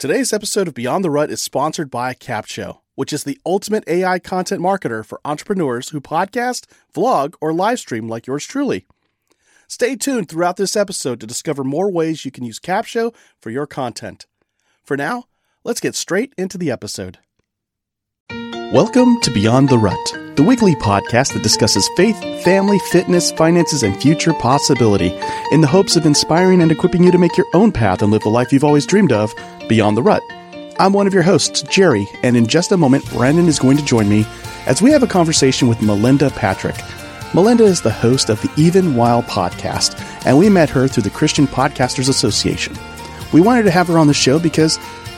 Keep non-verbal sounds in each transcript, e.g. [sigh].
Today's episode of Beyond the Rut is sponsored by Capsho, which is the ultimate AI content marketer for entrepreneurs who podcast, vlog, or live stream like yours truly. Stay tuned throughout this episode to discover more ways you can use Capsho for your content. For now, let's get straight into the episode. Welcome to Beyond the Rut, the weekly podcast that discusses faith, family, fitness, finances, and future possibility in the hopes of inspiring and equipping you to make your own path and live the life you've always dreamed of beyond the rut. I'm one of your hosts, Jerry, and in just a moment, Brandon is going to join me as we have a conversation with Melinda Patrick. Melinda is the host of the Even While podcast, and we met her through the Christian Podcasters Association. We wanted to have her on the show because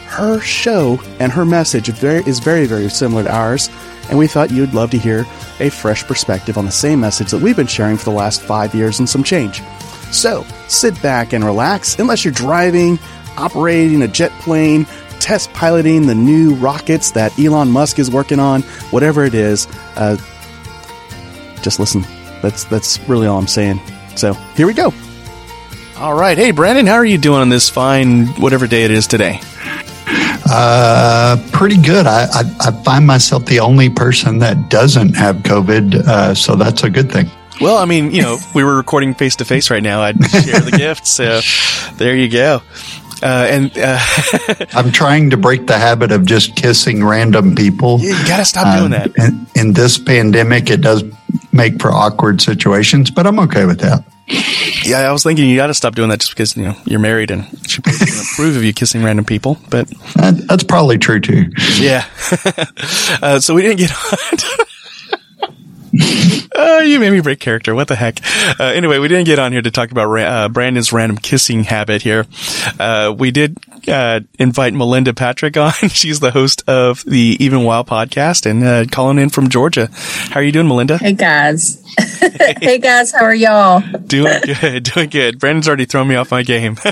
her show and her message is very, very, similar to ours, and we thought you'd love to hear a fresh perspective on the same message that we've been sharing for the last five years and some change. So sit back and relax, unless you're driving, operating a jet plane, test piloting the new rockets that Elon Musk is working on, whatever it is. Uh, just listen. That's that's really all I'm saying. So here we go. All right, hey Brandon, how are you doing on this fine whatever day it is today? Uh, pretty good. I, I, I, find myself the only person that doesn't have COVID, uh, so that's a good thing. Well, I mean, you know, we were recording face to face right now. I'd share the [laughs] gift, so there you go. Uh, and uh, [laughs] I'm trying to break the habit of just kissing random people. You gotta stop doing that. In, in this pandemic, it does make for awkward situations, but I'm okay with that. Yeah, I was thinking you got to stop doing that just because you know you're married and she probably [laughs] approve of you kissing random people. But that, that's probably true too. Yeah. [laughs] uh, so we didn't get on. Uh, you made me break character. What the heck? Uh, anyway, we didn't get on here to talk about uh, Brandon's random kissing habit here. Uh, we did uh, invite Melinda Patrick on. [laughs] She's the host of the Even While podcast and uh, calling in from Georgia. How are you doing, Melinda? Hey guys. [laughs] hey guys, how are y'all? Doing good. Doing good. Brandon's already thrown me off my game. [laughs]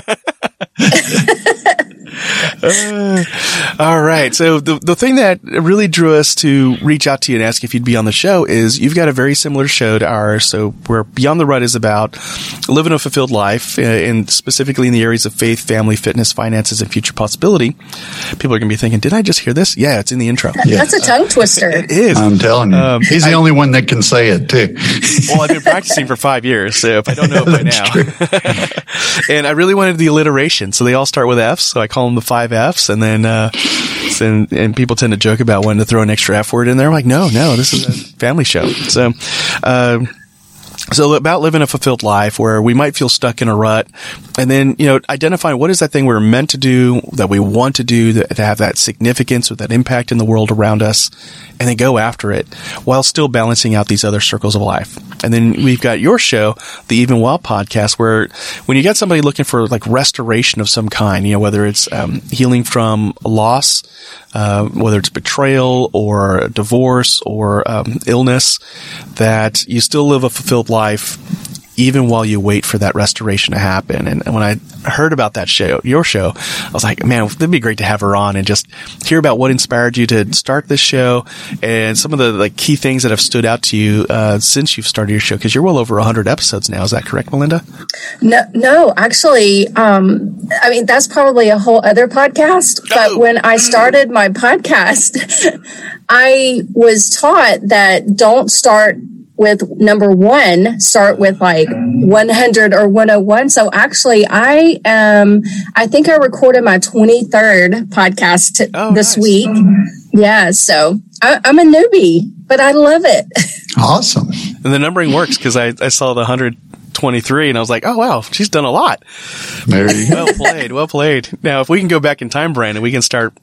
Uh, all right. So the the thing that really drew us to reach out to you and ask if you'd be on the show is you've got a very similar show to ours. So where Beyond the Rut is about living a fulfilled life, uh, and specifically in the areas of faith, family, fitness, finances, and future possibility. People are going to be thinking, "Did I just hear this?" Yeah, it's in the intro. Yeah. [laughs] That's a tongue twister. it is. I'm telling you, um, he's the I, only one that can say it too. well, I've been practicing for five years, so if I don't know it by [laughs] now, [laughs] and I really wanted the alliteration, so they all start with F's. So I call them the five F's, and then uh, and and people tend to joke about wanting to throw an extra F word in there. I'm like, no, no, this is a family show. So. Uh, so about living a fulfilled life where we might feel stuck in a rut and then, you know, identifying what is that thing we're meant to do that we want to do that, to have that significance or that impact in the world around us and then go after it while still balancing out these other circles of life. And then we've got your show, the Even While podcast, where when you get somebody looking for like restoration of some kind, you know, whether it's um, healing from loss, uh, whether it's betrayal or divorce or um, illness, that you still live a fulfilled life even while you wait for that restoration to happen. And when I heard about that show, your show, I was like, man, it'd be great to have her on and just hear about what inspired you to start this show and some of the like key things that have stood out to you uh, since you've started your show. Because you're well over 100 episodes now. Is that correct, Melinda? No, no, actually, um, I mean that's probably a whole other podcast. But when I started my [laughs] podcast, I was taught that don't start with number one start with like 100 or 101 so actually i um i think i recorded my 23rd podcast t- oh, this nice. week yeah so I, i'm a newbie but i love it [laughs] awesome and the numbering works because I, I saw the 123 and I was like, oh wow, she's done a lot. Very well played, well played. Now, if we can go back in time, Brandon, we can start.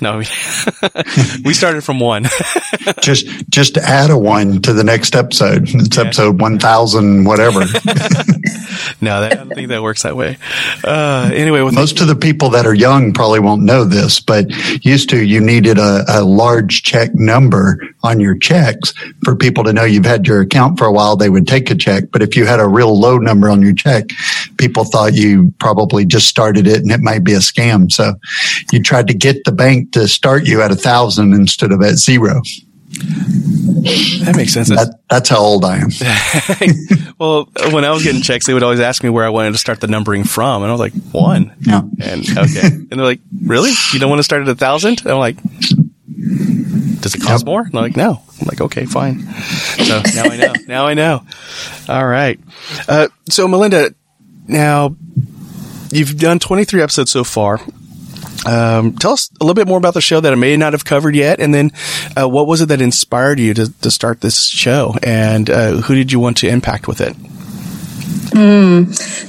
No, [laughs] we started from one. [laughs] just, just add a one to the next episode. It's yeah. episode 1000, whatever. [laughs] no, that, I don't think that works that way. Uh, anyway, most the, of the people that are young probably won't know this, but used to you needed a, a large check number on your checks for people to know you've had your account for a while. They would take a check, but if you had a real low number on your check, people thought you probably just started it and it might be a scam. So you tried to get the bank to start you at a thousand instead of at zero. That makes sense. That, that's how old I am. [laughs] well, when I was getting checks, they would always ask me where I wanted to start the numbering from, and I was like one. Yeah. And okay, and they're like, "Really? You don't want to start at a thousand? I'm like, "Does it cost Yep. more?" And like, "No." I'm like, "Okay, fine." So now I know. [laughs] now I know. All right. Uh, so Melinda, now you've done 23 episodes so far. Um, tell us a little bit more about the show that I may not have covered yet, and then uh, what was it that inspired you to, to start this show, and uh, who did you want to impact with it?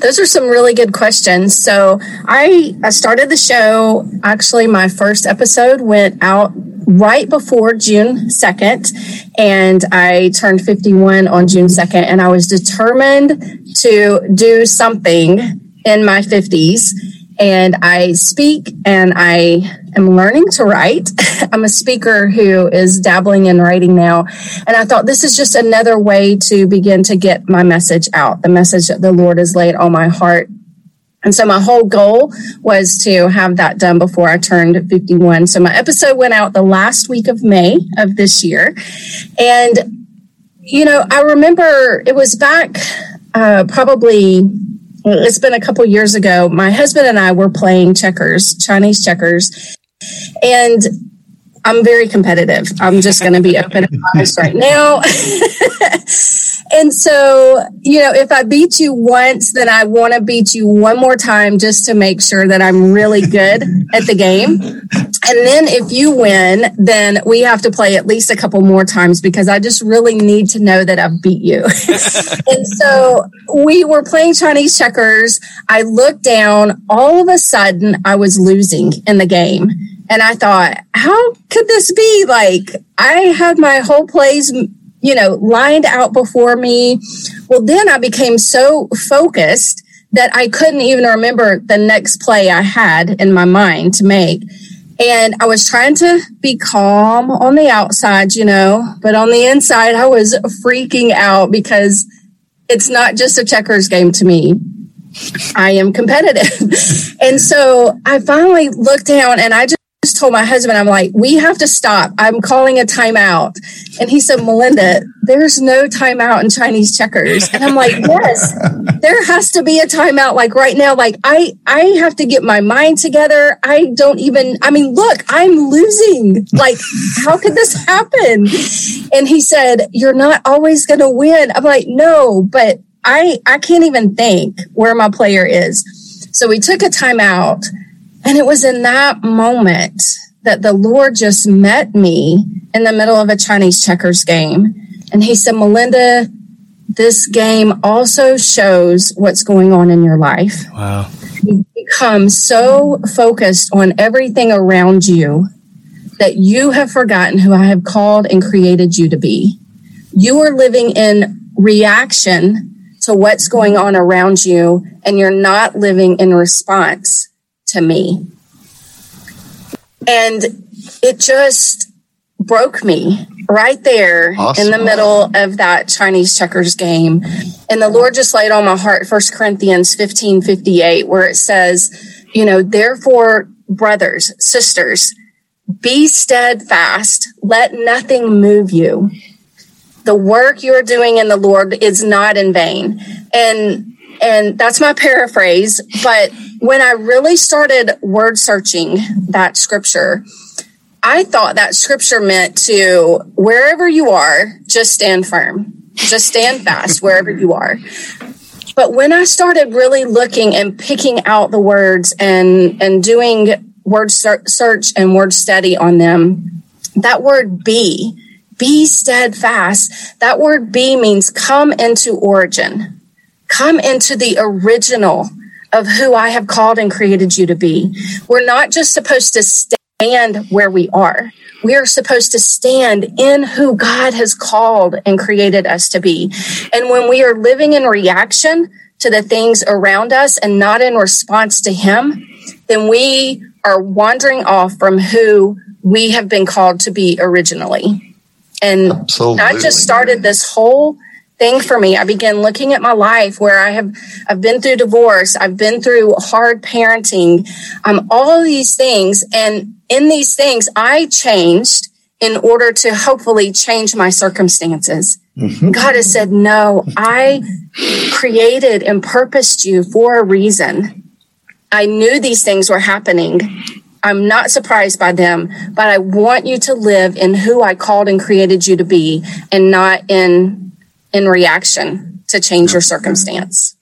Those are some really good questions. So I, I started the show. Actually, my first episode went out right before June 2nd, and I turned 51 on June 2nd, and I was determined to do something in my 50s. And I speak and I am learning to write. [laughs] I'm a speaker who is dabbling in writing now. And I thought this is just another way to begin to get my message out, the message that the Lord has laid on my heart. And so my whole goal was to have that done before I turned 51. So my episode went out the last week of May of this year. And, you know, I remember it was back uh, probably it's been a couple years ago. My husband and I were playing checkers, Chinese checkers, and I'm very competitive. I'm just going to be open and [laughs] honest right now. [laughs] and so, you know, if I beat you once, then I want to beat you one more time just to make sure that I'm really good at the game. And then if you win, then we have to play at least a couple more times because I just really need to know that I've beat you. [laughs] and so we were playing Chinese checkers. I looked down. All of a sudden, I was losing in the game. And I thought, how could this be? Like, I had my whole plays, you know, lined out before me. Well, then I became so focused that I couldn't even remember the next play I had in my mind to make. And I was trying to be calm on the outside, you know, but on the inside, I was freaking out because it's not just a checkers game to me. I am competitive. [laughs] and so I finally looked down and I just told my husband, I'm like, we have to stop. I'm calling a timeout. And he said, Melinda, there's no timeout in Chinese checkers. And I'm like, [laughs] yes, there has to be a timeout like right now. Like I, I have to get my mind together. I don't even, I mean, look, I'm losing. Like, how could this happen? And he said, you're not always going to win. I'm like, no, but I, I can't even think where my player is. So we took a timeout and it was in that moment that the Lord just met me in the middle of a Chinese checkers game. And he said, Melinda, this game also shows what's going on in your life. Wow. You become so focused on everything around you that you have forgotten who I have called and created you to be. You are living in reaction to what's going on around you, and you're not living in response to me. And it just broke me right there Awesome. in the middle of that Chinese checkers game. And the Lord just laid on my heart First Corinthians 15 58, where it says, you know, therefore, brothers, sisters, be steadfast, let nothing move you. The work you're doing in the Lord is not in vain. And and that's my paraphrase, but when I really started word searching that scripture, I thought that scripture meant to wherever you are, just stand firm. Just stand fast wherever you are. But when I started really looking and picking out the words and and doing word search and word study on them, that word be, be steadfast. That word be means come into origin. Come into the original of who I have called and created you to be. We're not just supposed to stand where we are. We are supposed to stand in who God has called and created us to be. And when we are living in reaction to the things around us and not in response to Him, then we are wandering off from who we have been called to be originally. And Absolutely. that just started this whole thing for me. I began looking at my life where I have I've been through divorce, I've been through hard parenting, um, all of these things, and in these things, I changed in order to hopefully change my circumstances. Mm-hmm. God has said, no, I created and purposed you for a reason. I knew these things were happening. I'm not surprised by them, but I want you to live in who I called and created you to be and not in in reaction to change your circumstance.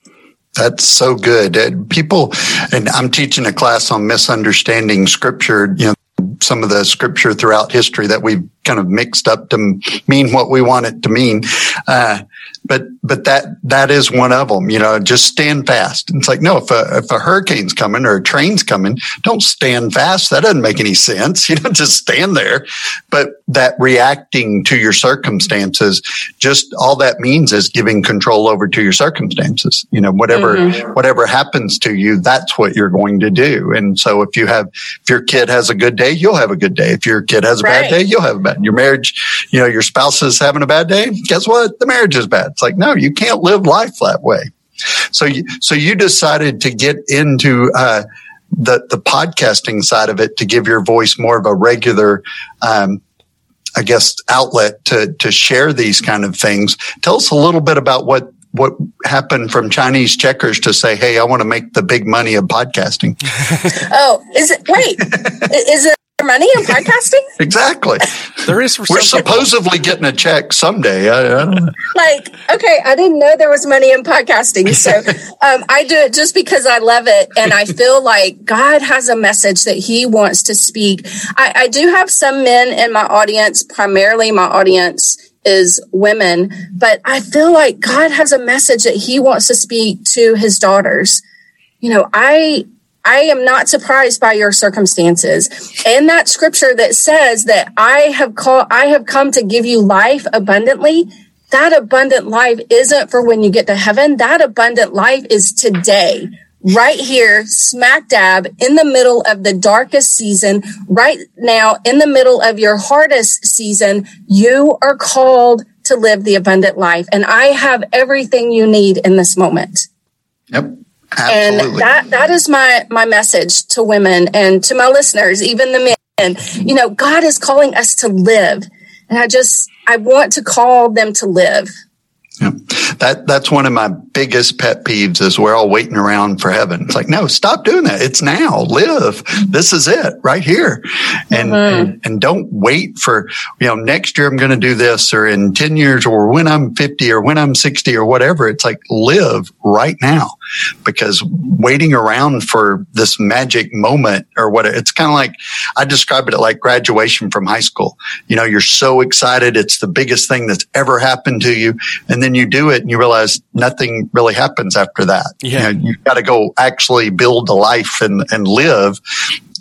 That's so good. Uh, people, and I'm teaching a class on misunderstanding scripture, you know, some of the scripture throughout history that we've kind of mixed up to mean what we want it to mean. Uh, but but that that is one of them. You know, just stand fast. It's like no, if a if a hurricane's coming or a train's coming, don't stand fast. That doesn't make any sense. [laughs] You don't just stand there. But that reacting to your circumstances, just all that means is giving control over to your circumstances. You know, whatever mm-hmm. whatever happens to you, that's what you're going to do. And so if you have if your kid has a good day, you'll have a good day. If your kid has a right. bad day, you'll have a bad. Your marriage, you know, your spouse is having a bad day. Guess what? The marriage is bad. It's like no, you can't live life that way. So you, so you decided to get into, uh, the, the podcasting side of it to give your voice more of a regular, um, I guess, outlet to, to share these kind of things. Tell us a little bit about what, what happened from Chinese checkers to say, Hey, I want to make the big money of podcasting. [laughs] oh, is it, wait, is it money in podcasting? [laughs] exactly. There is. We're supposedly getting a check someday. I, I like, okay, I didn't know there was money in podcasting, so [laughs] um, I do it just because I love it, and I feel like God has a message that He wants to speak. I, I do have some men in my audience. Primarily, my audience is women, but I feel like God has a message that He wants to speak to His daughters. You know, I I am not surprised by your circumstances. And that scripture that says that I have called, I have come to give you life abundantly. That abundant life isn't for when you get to heaven. That abundant life is today, right here, smack dab in the middle of the darkest season, right now in the middle of your hardest season. You are called to live the abundant life. And I have everything you need in this moment. Yep. Absolutely. And that that is my my message to women and to my listeners, even the men. You know, God is calling us to live. And I just I want to call them to live. That that's one of my biggest pet peeves is we're all waiting around for heaven. It's like, no, stop doing that. It's now. Live. This is it right here. And mm-hmm. and, and, don't wait for, you know, next year I'm going to do this or in 10 years or when I'm 50 or when I'm 60 or whatever. It's like live right now because waiting around for this magic moment or what it's kind of like I describe it like graduation from high school. You know, you're so excited. It's the biggest thing that's ever happened to you. And then you do it and you realize nothing really happens after that. Yeah. You know, you've got to go actually build a life and, and live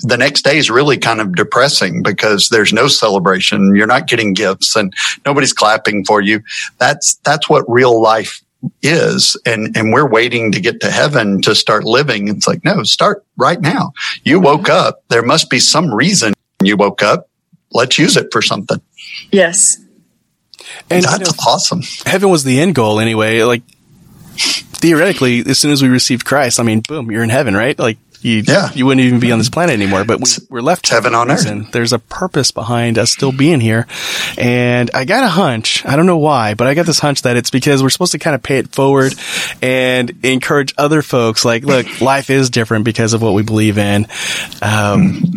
the next day is really kind of depressing because there's no celebration. You're not getting gifts and nobody's clapping for you. That's, that's what real life is. And, and we're waiting to get to heaven to start living. It's like, no, start right now. You woke up. There must be some reason you woke up. Let's use it for something. Yes. And that's you know, awesome. Heaven was the end goal anyway. Like theoretically, as soon as we received Christ, I mean, boom, you're in heaven, right? Like you, yeah. you wouldn't even be on this planet anymore. But we, are left heaven on earth. And there's a purpose behind us still being here. And I got a hunch. I don't know why, but I got this hunch that it's because we're supposed to kind of pay it forward and encourage other folks. Like, look, life is different because of what we believe in. Um,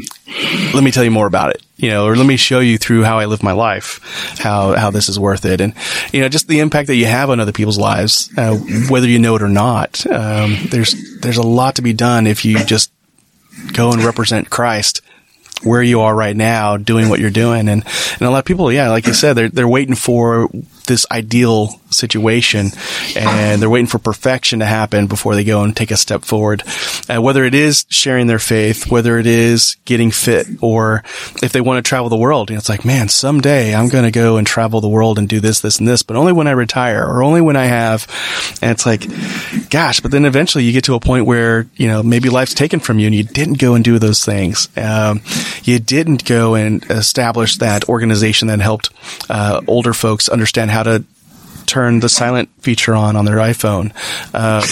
let me tell you more about it, you know, or let me show you through how I live my life, how, how this is worth it. And, you know, just the impact that you have on other people's lives, uh, whether you know it or not. Um, there's, there's a lot to be done if you just go and represent Christ where you are right now doing what you're doing. And, and a lot of people, yeah, like you said, they're, they're waiting for this ideal situation and they're waiting for perfection to happen before they go and take a step forward. Uh, whether it is sharing their faith, whether it is getting fit or if they want to travel the world, you know, it's like, man, someday I'm going to go and travel the world and do this, this and this, but only when I retire or only when I have, and it's like, gosh, but then eventually you get to a point where, you know, maybe life's taken from you and you didn't go and do those things. Um, you didn't go and establish that organization that helped, uh, older folks understand how to turn the silent feature on on their iPhone. Um,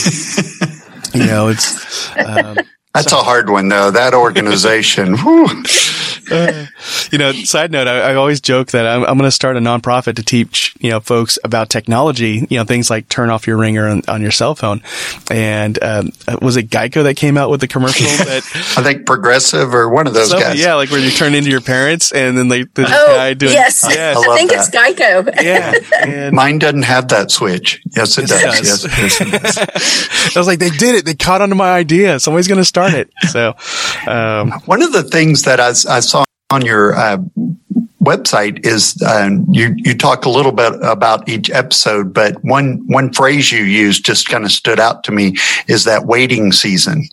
[laughs] you know, it's um, That's so, a hard one, though. That organization. [laughs] uh, you know, side note, I, I always joke that I'm, I'm going to start a nonprofit to teach, you know, folks about technology, you know, things like turn off your ringer on, on your cell phone. And um, was it Geico that came out with the commercial [laughs] that I think Progressive or one of those guys? Yeah, like where you turn into your parents and then they, the oh, guy doing, yes, yes. I, I think that. it's Geico. yeah. [laughs] And Mine doesn't have that switch. Yes, it, it does. does. Yes, yes, it does. I was like, they did it. They caught on to my idea. Somebody's going to start it. So, um, one of the things that I, I saw on your uh, website is uh, you you talk a little bit about each episode, but one one phrase you used just kind of stood out to me is that waiting season.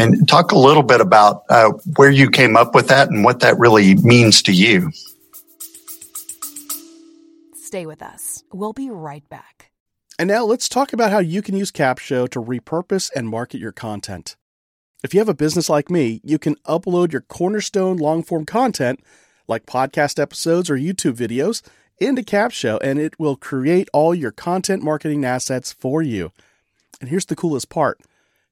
And talk a little bit about uh, where you came up with that and what that really means to you. Stay with us. We'll be right back. And now let's talk about how you can use Capsho to repurpose and market your content. If you have a business like me, you can upload your cornerstone long form content, like podcast episodes or YouTube videos, into Capsho and it will create all your content marketing assets for you. And here's the coolest part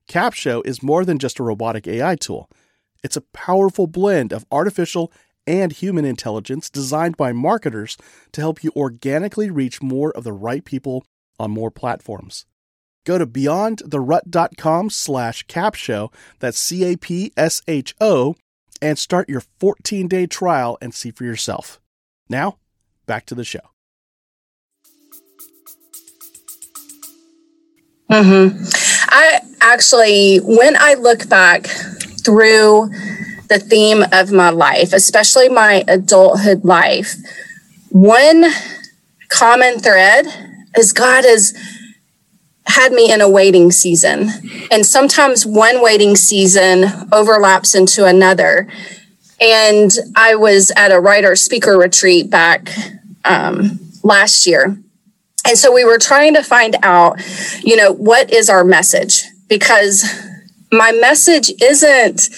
Capsho is more than just a robotic AI tool, it's a powerful blend of artificial and human intelligence designed by marketers to help you organically reach more of the right people on more platforms. Go to beyondtherut.com slash capsho, that's C-A-P-S-H-O, and start your 14-day trial and see for yourself. Now, back to the show. Mm-hmm. I actually, when I look back through the theme of my life, especially my adulthood life, one common thread is God is had me in a waiting season. And sometimes one waiting season overlaps into another. And I was at a writer speaker retreat back um, last year. And so we were trying to find out, you know, what is our message? Because my message isn't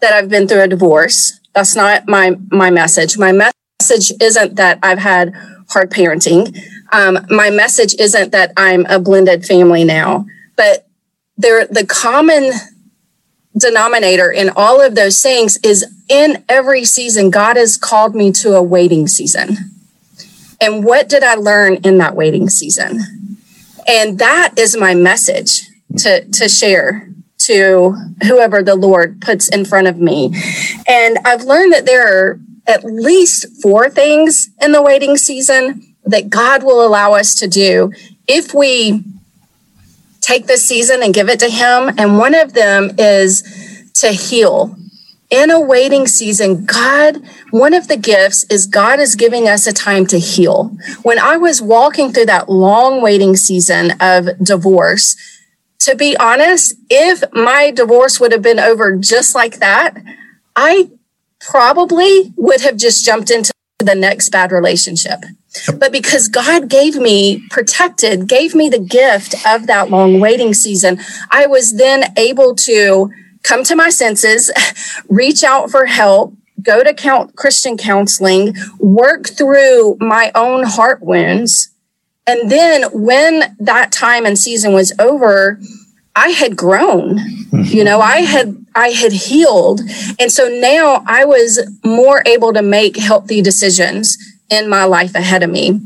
that I've been through a divorce. That's not my my message. My message isn't that I've had hard parenting um, my message isn't that I'm a blended family now, but there the common denominator in all of those things is in every season, God has called me to a waiting season. And what did I learn in that waiting season? And that is my message to, to share to whoever the Lord puts in front of me. And I've learned that there are at least four things in the waiting season that God will allow us to do if we take this season and give it to Him. And one of them is to heal. In a waiting season, God, one of the gifts is God is giving us a time to heal. When I was walking through that long waiting season of divorce, to be honest, if my divorce would have been over just like that, I probably would have just jumped into the next bad relationship. But because God gave me, protected, gave me the gift of that long waiting season, I was then able to come to my senses, [laughs] reach out for help, go to count Christian counseling, work through my own heart wounds. And then when that time and season was over, I had grown. Mm-hmm. You know, I had I had healed. And so now I was more able to make healthy decisions in my life ahead of me.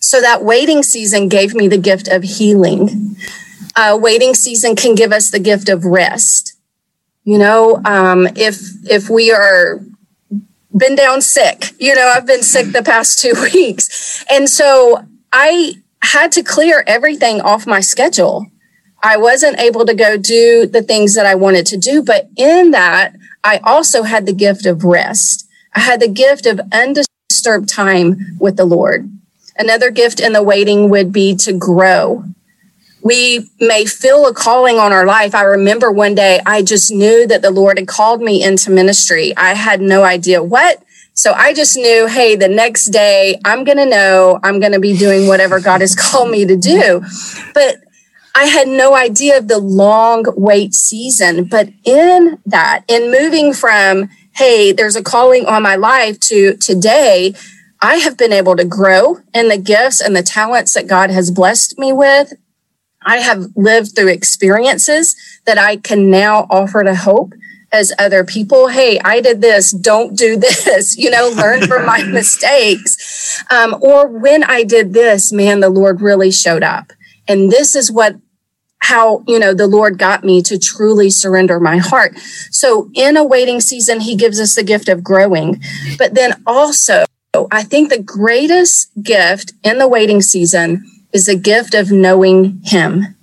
So that waiting season gave me the gift of healing. Uh, waiting season can give us the gift of rest. You know, um, if if we are been down sick, you know, I've been sick the past two [laughs] weeks, and so I had to clear everything off my schedule. I wasn't able to go do the things that I wanted to do, but in that, I also had the gift of rest. I had the gift of undisturbed undisturbed time with the Lord. Another gift in the waiting would be to grow. We may feel a calling on our life. I remember one day I just knew that the Lord had called me into ministry. I had no idea what. So I just knew, hey, the next day I'm going to know I'm going to be doing whatever God has [laughs] called me to do. But I had no idea of the long wait season. But in that, in moving from hey, there's a calling on my life to today, I have been able to grow in the gifts and the talents that God has blessed me with. I have lived through experiences that I can now offer to hope as other people. Hey, I did this. Don't do [laughs] this. You know, learn from my [laughs] mistakes. Um, or when I did this, man, the Lord really showed up. And this is what how you know the lord got me to truly surrender my heart so in a waiting season he gives us the gift of growing but then also i think the greatest gift in the waiting season is the gift of knowing him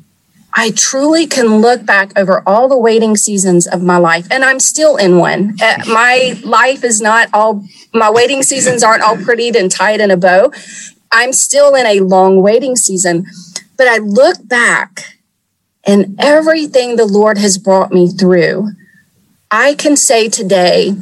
I truly can look back over all the waiting seasons of my life, and I'm still in one. Uh, my life is not all, my waiting seasons aren't all prettied and tied in a bow. I'm still in a long waiting season, but I look back and everything the Lord has brought me through. I can say today,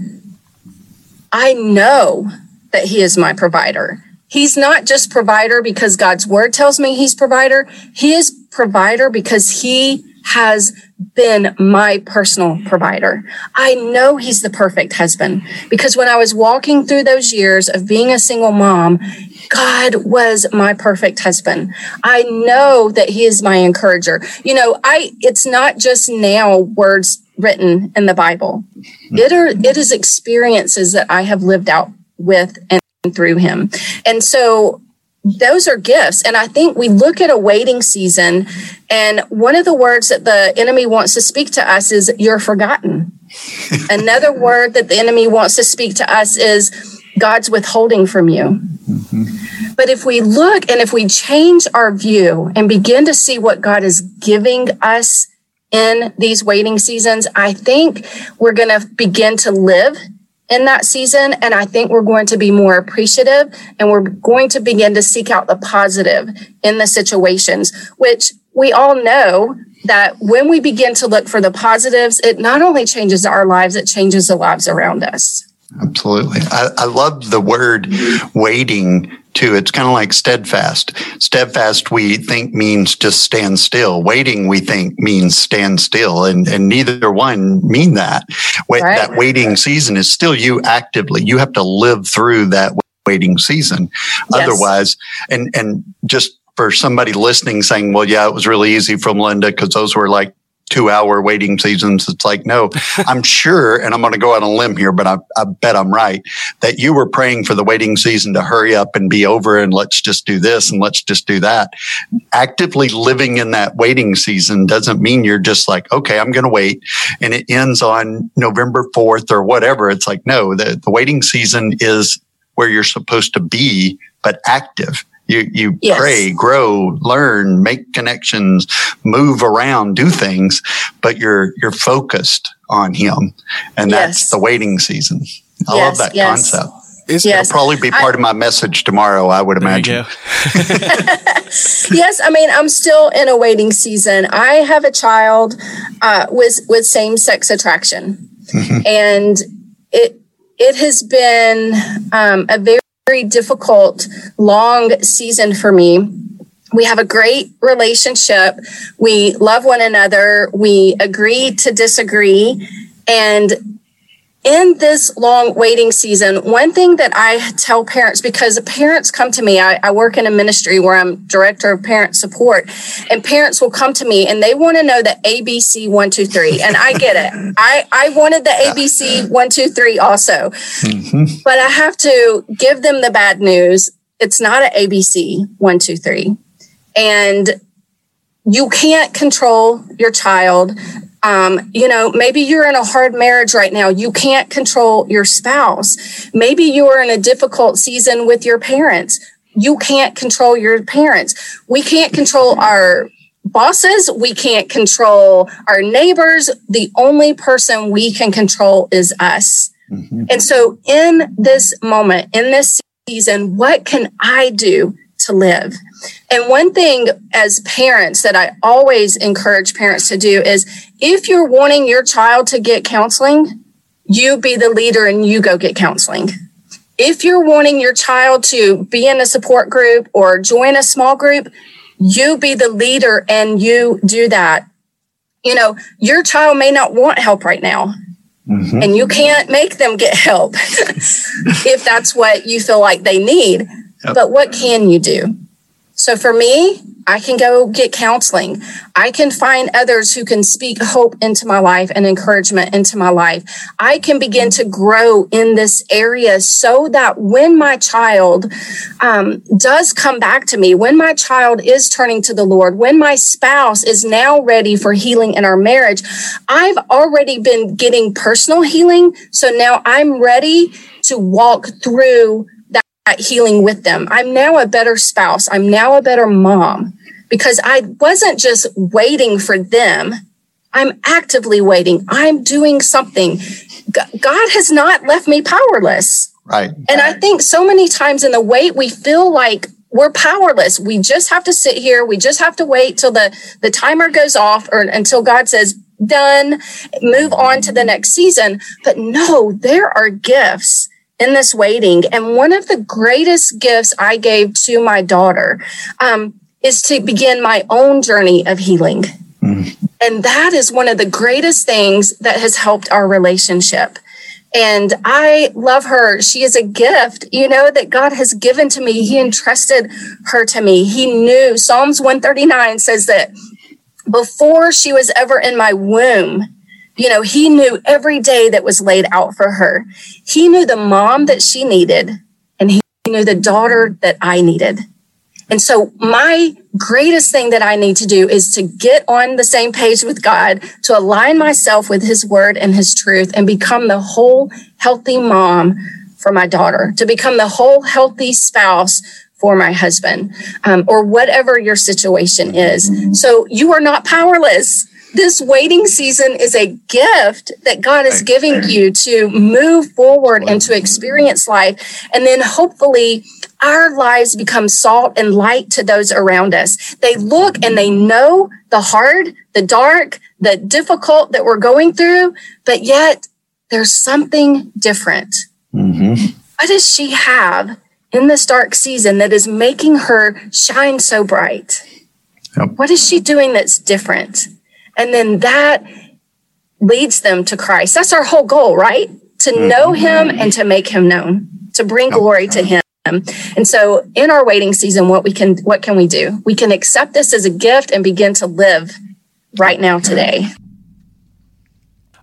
I know that He is my provider. He's not just provider because God's word tells me he's provider. He is provider because he has been my personal provider. I know he's the perfect husband because when I was walking through those years of being a single mom, God was my perfect husband. I know that he is my encourager. You know, I it's not just now words written in the Bible. It are it is experiences that I have lived out with and through him. And so those are gifts. And I think we look at a waiting season, and one of the words that the enemy wants to speak to us is, You're forgotten. [laughs] Another word that the enemy wants to speak to us is, God's withholding from you. Mm-hmm. But if we look and if we change our view and begin to see what God is giving us in these waiting seasons, I think we're going to begin to live in that season. And I think we're going to be more appreciative and we're going to begin to seek out the positive in the situations, which we all know that when we begin to look for the positives, it not only changes our lives, it changes the lives around us. Absolutely. I, I love the word waiting too. It's kind of like steadfast. Steadfast, we think means just stand still. Waiting, we think means stand still. And, and neither one mean that. Right. That waiting season is still you actively. You have to live through that waiting season. Yes. Otherwise, and, and just for somebody listening saying, well, yeah, it was really easy from Linda because those were like two hour waiting seasons. It's like, no, [laughs] I'm sure, and I'm going to go on a limb here, but I, I, bet I'm right that you were praying for the waiting season to hurry up and be over and let's just do this and let's just do that. Actively living in that waiting season doesn't mean you're just like, okay, I'm going to wait and it ends on November 4th or whatever. It's like, no, the, the waiting season is where you're supposed to be, but active. You you yes. pray, grow, learn, make connections, move around, do things, but you're you're focused on him, and yes. that's the waiting season. I yes, love that yes. concept. It's, yes. It'll probably be part I, of my message tomorrow, I would imagine. [laughs] [laughs] yes, I mean, I'm still in a waiting season. I have a child uh, with with same sex attraction, mm-hmm. and it it has been um, a very very difficult, long season for me. We have a great relationship. We love one another. We agree to disagree. And in this long waiting season, one thing that I tell parents, because parents come to me, I, I, work in a ministry where I'm director of parent support, and parents will come to me and they want to know the ABC one, two, three. And I get it. [laughs] I, I wanted the ABC one, two, three also. Mm-hmm. But I have to give them the bad news. It's not an ABC one, two, three. And you can't control your child um, you know, maybe you're in a hard marriage right now. You can't control your spouse. Maybe you are in a difficult season with your parents. You can't control your parents. We can't control our bosses. We can't control our neighbors. The only person we can control is us. Mm-hmm. And so, in this moment, in this season, what can I do to live? And one thing as parents that I always encourage parents to do is if you're wanting your child to get counseling, you be the leader and you go get counseling. If you're wanting your child to be in a support group or join a small group, you be the leader and you do that. You know, your child may not want help right now. Mm-hmm. And you can't make them get help [laughs] if that's what you feel like they need. But what can you do? So for me, I can go get counseling. I can find others who can speak hope into my life and encouragement into my life. I can begin to grow in this area so that when my child um, does come back to me, when my child is turning to the Lord, when my spouse is now ready for healing in our marriage, I've already been getting personal healing. So now I'm ready to walk through healing with them. I'm now a better spouse. I'm now a better mom because I wasn't just waiting for them. I'm actively waiting. I'm doing something. God has not left me powerless. Right. And I think so many times in the wait, we feel like we're powerless. We just have to sit here. We just have to wait till the, the timer goes off or until God says, done, move on to the next season. But no, there are gifts in this waiting. And one of the greatest gifts I gave to my daughter um, is to begin my own journey of healing. Mm. And that is one of the greatest things that has helped our relationship. And I love her. She is a gift, you know, that God has given to me. He entrusted her to me. He knew Psalms 139 says that before she was ever in my womb, you know, he knew every day that was laid out for her. He knew the mom that she needed, and he knew the daughter that I needed. And so, my greatest thing that I need to do is to get on the same page with God, to align myself with His word and His truth, and become the whole healthy mom for my daughter, to become the whole healthy spouse for my husband, um, or whatever your situation is. So, you are not powerless this waiting season is a gift that God is giving you to move forward and to experience life. And then hopefully our lives become salt and light to those around us. They look and they know the hard, the dark, the difficult that we're going through, but yet there's something different. Mm-hmm. What does she have in this dark season that is making her shine so bright? Yep. What is she doing that's different? And then that leads them to Christ. That's our whole goal, right? To mm-hmm. know him and to make him known, to bring glory to him. And so in our waiting season, what we can, what can we do? We can accept this as a gift and begin to live right now today.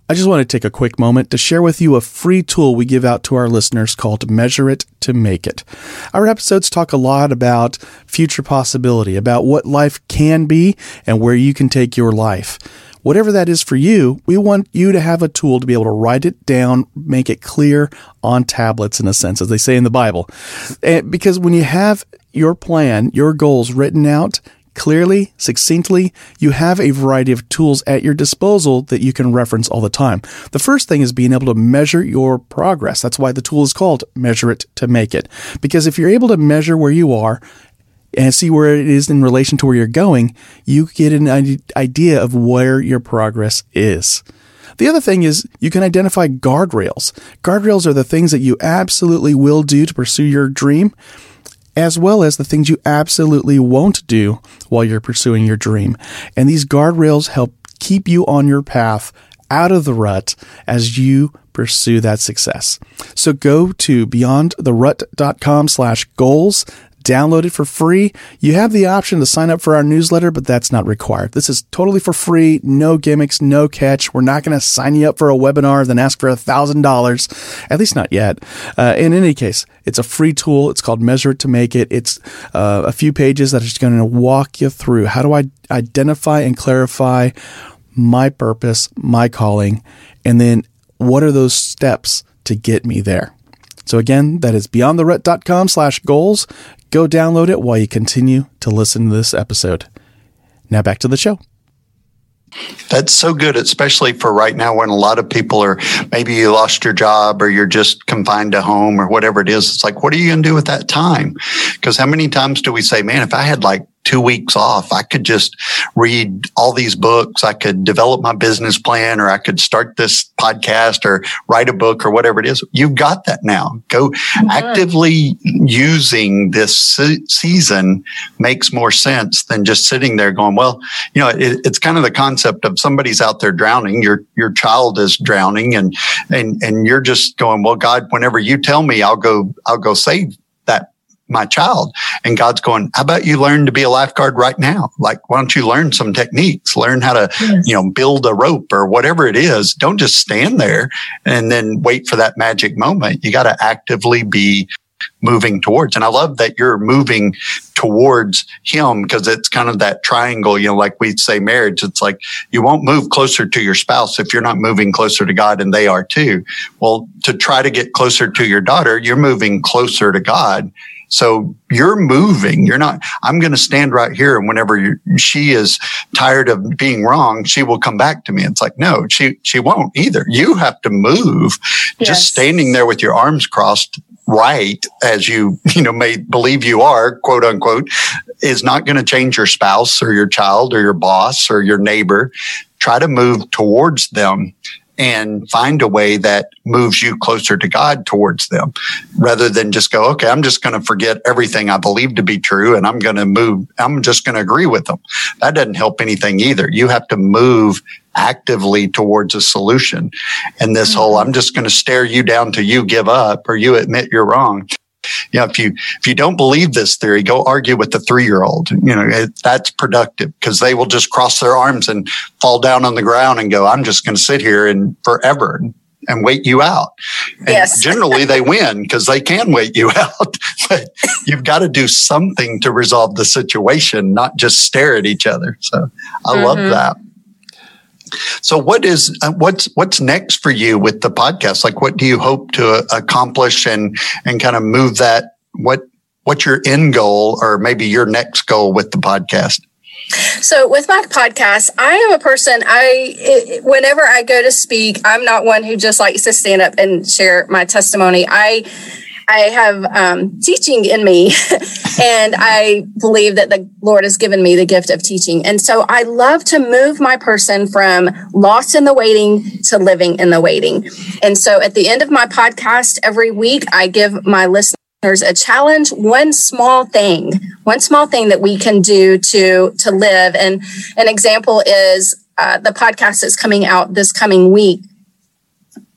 I just want to take a quick moment to share with you a free tool we give out to our listeners called Measure It to Make It. Our episodes talk a lot about future possibility, about what life can be and where you can take your life. Whatever that is for you, we want you to have a tool to be able to write it down, make it clear on tablets in a sense, as they say in the Bible. And because when you have your plan, your goals written out, clearly, succinctly, you have a variety of tools at your disposal that you can reference all the time. The first thing is being able to measure your progress. That's why the tool is called Measure It to Make It. Because if you're able to measure where you are, and see where it is in relation to where you're going, you get an idea of where your progress is. The other thing is you can identify guardrails. Guardrails are the things that you absolutely will do to pursue your dream as well as the things you absolutely won't do while you're pursuing your dream. And these guardrails help keep you on your path out of the rut as you pursue that success. So go to beyondtherut.com slash goals download it for free. You have the option to sign up for our newsletter, but that's not required. This is totally for free, no gimmicks, no catch. We're not going to sign you up for a webinar, and then ask for a thousand dollars. At least not yet. Uh, in any case, it's a free tool. It's called Measure It to Make It. It's uh, a few pages that are just going to walk you through how do I identify and clarify my purpose, my calling, and then what are those steps to get me there. So again, that is beyondtherut.com slash goals. Go download it while you continue to listen to this episode. Now back to the show. That's so good, especially for right now when a lot of people are maybe you lost your job or you're just confined to home or whatever it is. It's like, what are you going to do with that time? Because how many times do we say, man, if I had like two weeks off. I could just read all these books. I could develop my business plan or I could start this podcast or write a book or whatever it is. You've got that now. Go mm-hmm. actively using this se- season makes more sense than just sitting there going, well, you know, it, it's kind of the concept of somebody's out there drowning. Your, your child is drowning and, and, and you're just going, well, God, whenever you tell me, I'll go, I'll go save that my child. And God's going, how about you learn to be a lifeguard right now? Like, why don't you learn some techniques, learn how to, yes. you know, build a rope or whatever it is. Don't just stand there and then wait for that magic moment. You got to actively be moving towards. And I love that you're moving towards him because it's kind of that triangle, you know, like we say marriage. It's like you won't move closer to your spouse if you're not moving closer to God and they are too. Well, to try to get closer to your daughter, you're moving closer to God. So you're moving. You're not, I'm going to stand right here. And whenever she is tired of being wrong, she will come back to me. It's like, no, she, she won't either. You have to move. Yes. Just standing there with your arms crossed right as you, you know, may believe you are, quote unquote, is not going to change your spouse or your child or your boss or your neighbor. Try to move towards them and find a way that moves you closer to God towards them rather than just go, okay, I'm just going to forget everything I believe to be true and I'm going to move, I'm just going to agree with them. That doesn't help anything either. You have to move actively towards a solution. And this mm-hmm. whole, I'm just going to stare you down till you give up or you admit you're wrong. You know, if you if you don't believe this theory, go argue with the three year old. You know, it, that's productive because they will just cross their arms and fall down on the ground and go, "I'm just going to sit here and forever and wait you out." And yes. [laughs] generally, they win because they can wait you [laughs] out. but you've got to do something to resolve the situation, not just stare at each other. So I mm-hmm. love that. So what is uh, what's what's next for you with the podcast? Like what do you hope to uh, accomplish and and kind of move that what what's your end goal or maybe your next goal with the podcast? So with my podcast, I am a person I it, whenever I go to speak, I'm not one who just likes to stand up and share my testimony. I I have um, teaching in me, [laughs] and I believe that the Lord has given me the gift of teaching. And so I love to move my person from lost in the waiting to living in the waiting. And so at the end of my podcast every week, I give my listeners a challenge one small thing one small thing that we can do to to live and an example is uh, the podcast that's coming out this coming week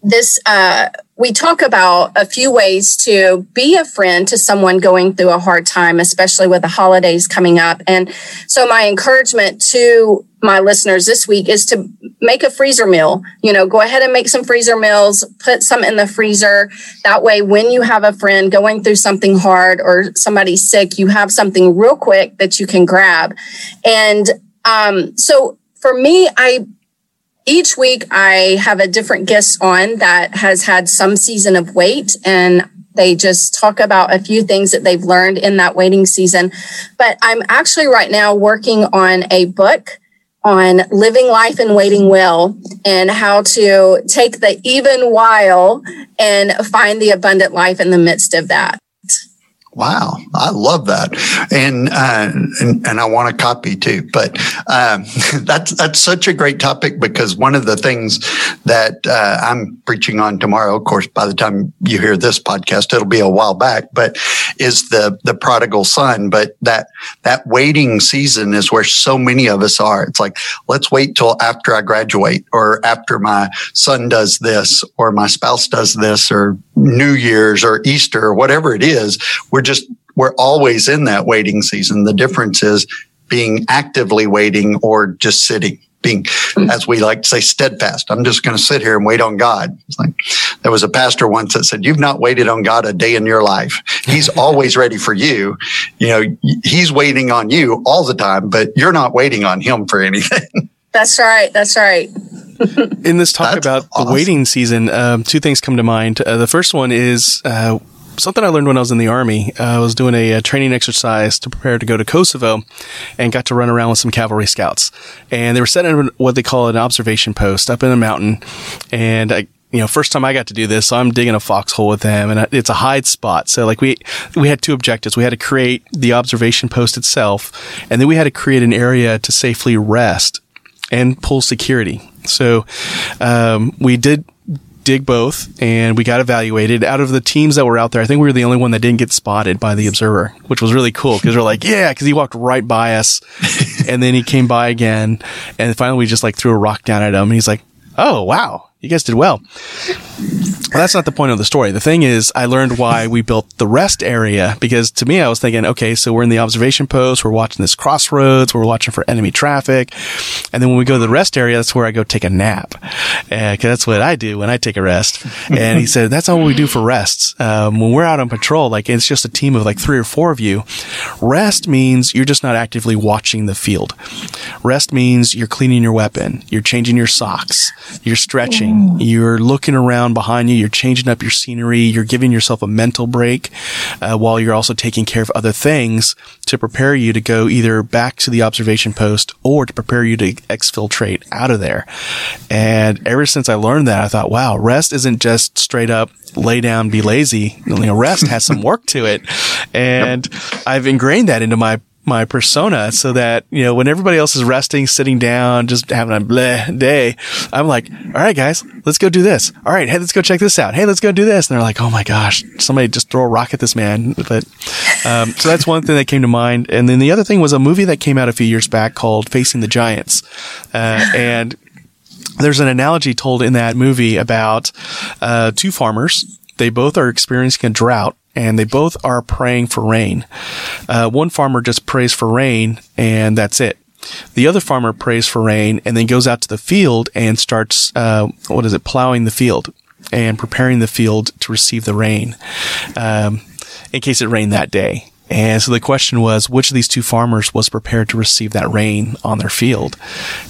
this uh, we talk about a few ways to be a friend to someone going through a hard time, especially with the holidays coming up. And so my encouragement to my listeners this week is to make a freezer meal. You know, go ahead and make some freezer meals, put some in the freezer. That way, when you have a friend going through something hard or somebody's sick, you have something real quick that you can grab. And um, so for me, I each week I have a different guest on that has had some season of wait and they just talk about a few things that they've learned in that waiting season. But I'm actually right now working on a book on living life and waiting well and how to take the even while and find the abundant life in the midst of that. Wow, I love that, and uh, and, and I want a copy too. But um, [laughs] that's that's such a great topic because one of the things that uh, I'm preaching on tomorrow, of course, by the time you hear this podcast, it'll be a while back. But is the the prodigal son? But that that waiting season is where so many of us are. It's like let's wait till after I graduate, or after my son does this, or my spouse does this, or New Year's or Easter or whatever it is. We're just, we're always in that waiting season. The difference is being actively waiting or just sitting being, hmm. as we like to say, steadfast. I'm just going to sit here and wait on God. It's like there was a pastor once that said, "You've not waited on God a day in your life. He's [laughs] always ready for you. You know, He's waiting on you all the time, but you're not waiting on Him for anything." That's right. That's right. In this talk That's about awesome. the waiting season, um, two things come to mind. Uh, the first one is uh, something I learned when I was in the army. Uh, I was doing a, a, training exercise to prepare to go to Kosovo, and got to run around with some cavalry scouts. And they were set in what they call an observation post up in a mountain. And I, you know, first time I got to do this, so I'm digging a foxhole with them, and it's a hide spot. So like we we had two objectives. We had to create the observation post itself, and then we had to create an area to safely rest and pull security. So um, we did dig both and we got evaluated out of the teams that were out there. I think we were the only one that didn't get spotted by the observer, which was really cool because we're like, yeah, because he walked right by us [laughs] and then he came by again. And finally we just like threw a rock down at him. And he's like, oh, wow. You guys did well. well. That's not the point of the story. The thing is, I learned why we built the rest area because to me, I was thinking, okay, so we're in the observation post, we're watching this crossroads, we're watching for enemy traffic. And then when we go to the rest area, that's where I go take a nap. Uh, cause that's what I do when I take a rest. And he said, that's all we do for rests. Um, when we're out on patrol, like it's just a team of like three or four of you. Rest means you're just not actively watching the field. Rest means you're cleaning your weapon, you're changing your socks, you're stretching, you're looking around behind you, you're changing up your scenery, you're giving yourself a mental break uh, while you're also taking care of other things to prepare you to go either back to the observation post or to prepare you to exfiltrate out of there. And ever since I learned that, I thought, wow, rest isn't just straight up lay down, be lazy. You know, rest has some work to it. [laughs] And I've ingrained that into my my persona so that, you know, when everybody else is resting, sitting down, just having a bleh day, I'm like, all right, guys, let's go do this. All right. Hey, let's go check this out. Hey, let's go do this. And they're like, oh my gosh, somebody just throw a rock at this man. But, um, so that's one thing that came to mind. And then the other thing was a movie that came out a few years back called Facing the Giants. Uh, and there's an analogy told in that movie about, uh, two farmers. They both are experiencing a drought and they both are praying for rain. Uh, one farmer just prays for rain and that's it. The other farmer prays for rain and then goes out to the field and starts, uh, what is it, plowing the field and preparing the field to receive the rain, um, in case it rained that day. And so the question was, which of these two farmers was prepared to receive that rain on their field?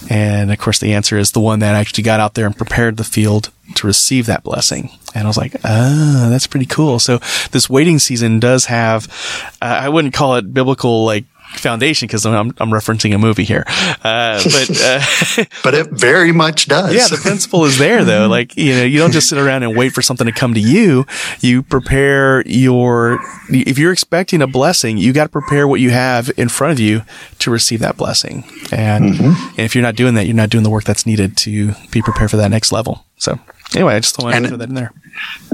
And of course, the answer is the one that actually got out there and prepared the field to receive that blessing. And I was like, ah, that's pretty cool. So this waiting season does have, uh, I wouldn't call it biblical, like, foundation because I'm, I'm referencing a movie here. Uh, but, uh, [laughs] but it very much does. Yeah. The principle is there though. Like, you know, you don't just sit around and wait for something to come to you. You prepare your, if you're expecting a blessing, you got to prepare what you have in front of you to receive that blessing. And, mm-hmm. and if you're not doing that, you're not doing the work that's needed to be prepared for that next level. So anyway, I just wanted and to throw that in there.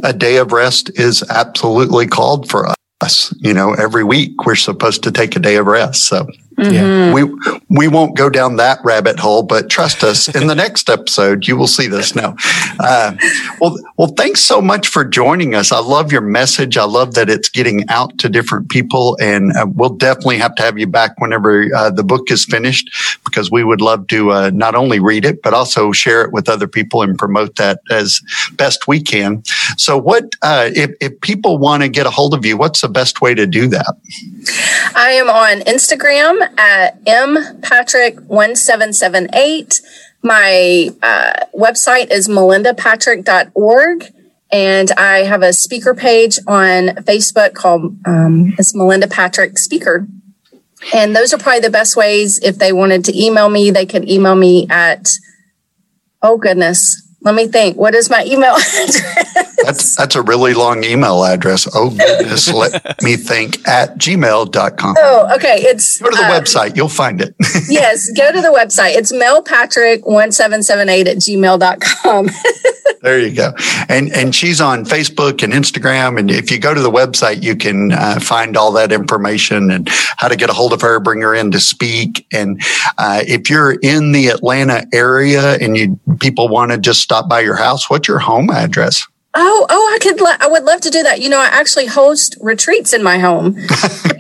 A day of rest is absolutely called for us us. You know, every week we're supposed to take a day of rest. So Mm-hmm. We we won't go down that rabbit hole, but trust us. in the [laughs] next episode, you will see this. now. uh, well, well, thanks so much for joining us. I love your message. I love that it's getting out to different people, and uh, we'll definitely have to have you back whenever uh, the book is finished, because we would love to uh, not only read it but also share it with other people and promote that as best we can. So, what uh, if if people want to get a hold of you? What's the best way to do that? I am on Instagram at mpatrick1778. My uh, website is melindapatrick.org. And I have a speaker page on Facebook called um, it's Melinda Patrick Speaker. And those are probably the best ways. If they wanted to email me, they could email me at, oh goodness, let me think. What is my email? [laughs] That's that's a really long email address. Oh goodness, let me think at gmail.com. Oh, okay. It's go to the uh, website, you'll find it. [laughs] yes, go to the website. It's melpatrick1778 at gmail.com. [laughs] there you go. And and she's on Facebook and Instagram. And if you go to the website, you can uh, find all that information and how to get a hold of her, bring her in to speak. And uh, if you're in the Atlanta area and you people want to just stop by your house, what's your home address? Oh, oh, I could. I would love to do that. You know, I actually host retreats in my home. [laughs]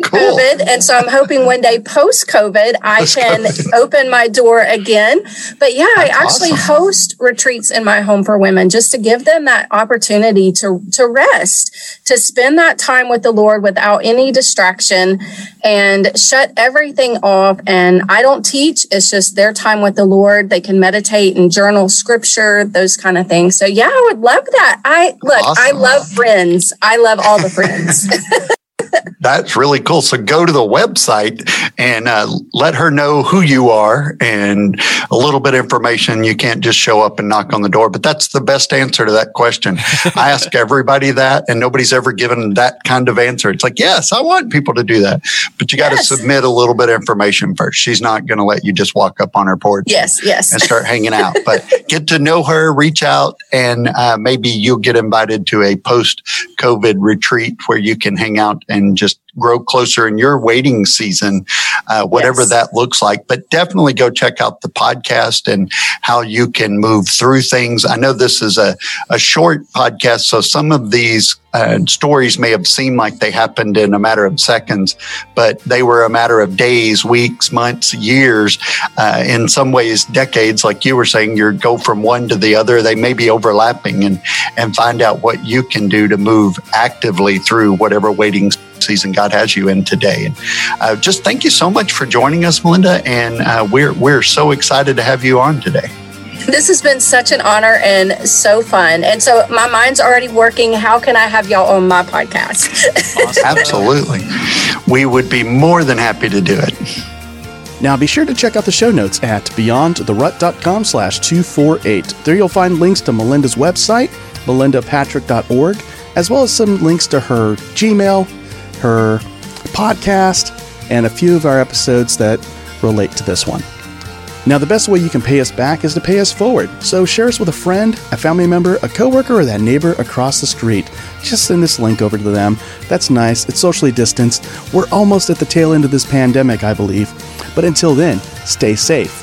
cool. COVID, and so I'm hoping one day post COVID I can open my door again. But yeah, That's I actually awesome. host retreats in my home for women just to give them that opportunity to to rest, to spend that time with the Lord without any distraction, and shut everything off. And I don't teach; it's just their time with the Lord. They can meditate and journal scripture, those kind of things. So yeah, I would love that. I look, awesome. I love friends. I love all the friends. [laughs] That's really cool. So go to the website and uh, let her know who you are and a little bit of information. You can't just show up and knock on the door, but that's the best answer to that question. [laughs] I ask everybody that, and nobody's ever given that kind of answer. It's like, yes, I want people to do that, but you got to yes. submit a little bit of information first. She's not going to let you just walk up on her porch. Yes, yes. And start hanging out, but [laughs] get to know her, reach out, and uh, maybe you'll get invited to a post COVID retreat where you can hang out and just to grow closer in your waiting season, uh, whatever yes. that looks like. But definitely go check out the podcast and how you can move through things. I know this is a, a short podcast, so some of these uh, stories may have seemed like they happened in a matter of seconds, but they were a matter of days, weeks, months, years, uh, in some ways, decades. Like you were saying, you go from one to the other. They may be overlapping and, and find out what you can do to move actively through whatever waiting season God has you in today. And uh, just thank you so much for joining us, Melinda. And uh, we're, we're so excited to have you on today. This has been such an honor and so fun. And so my mind's already working. How can I have y'all on my podcast? awesome. [laughs] Absolutely. We would be more than happy to do it. Now be sure to check out the show notes at beyondtherut.com slash 248. There you'll find links to Melinda's website, melindapatrick.org, as well as some links to her Gmail, her podcast, and a few of our episodes that relate to this one. Now, the best way you can pay us back is to pay us forward. So share us with a friend, a family member, a coworker, or that neighbor across the street. Just send this link over to them. That's nice. It's socially distanced. We're almost at the tail end of this pandemic, I believe. But until then, stay safe.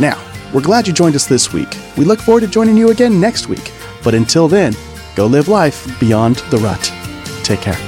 Now, we're glad you joined us this week. We look forward to joining you again next week. But until then, go live life beyond the rut. Take care.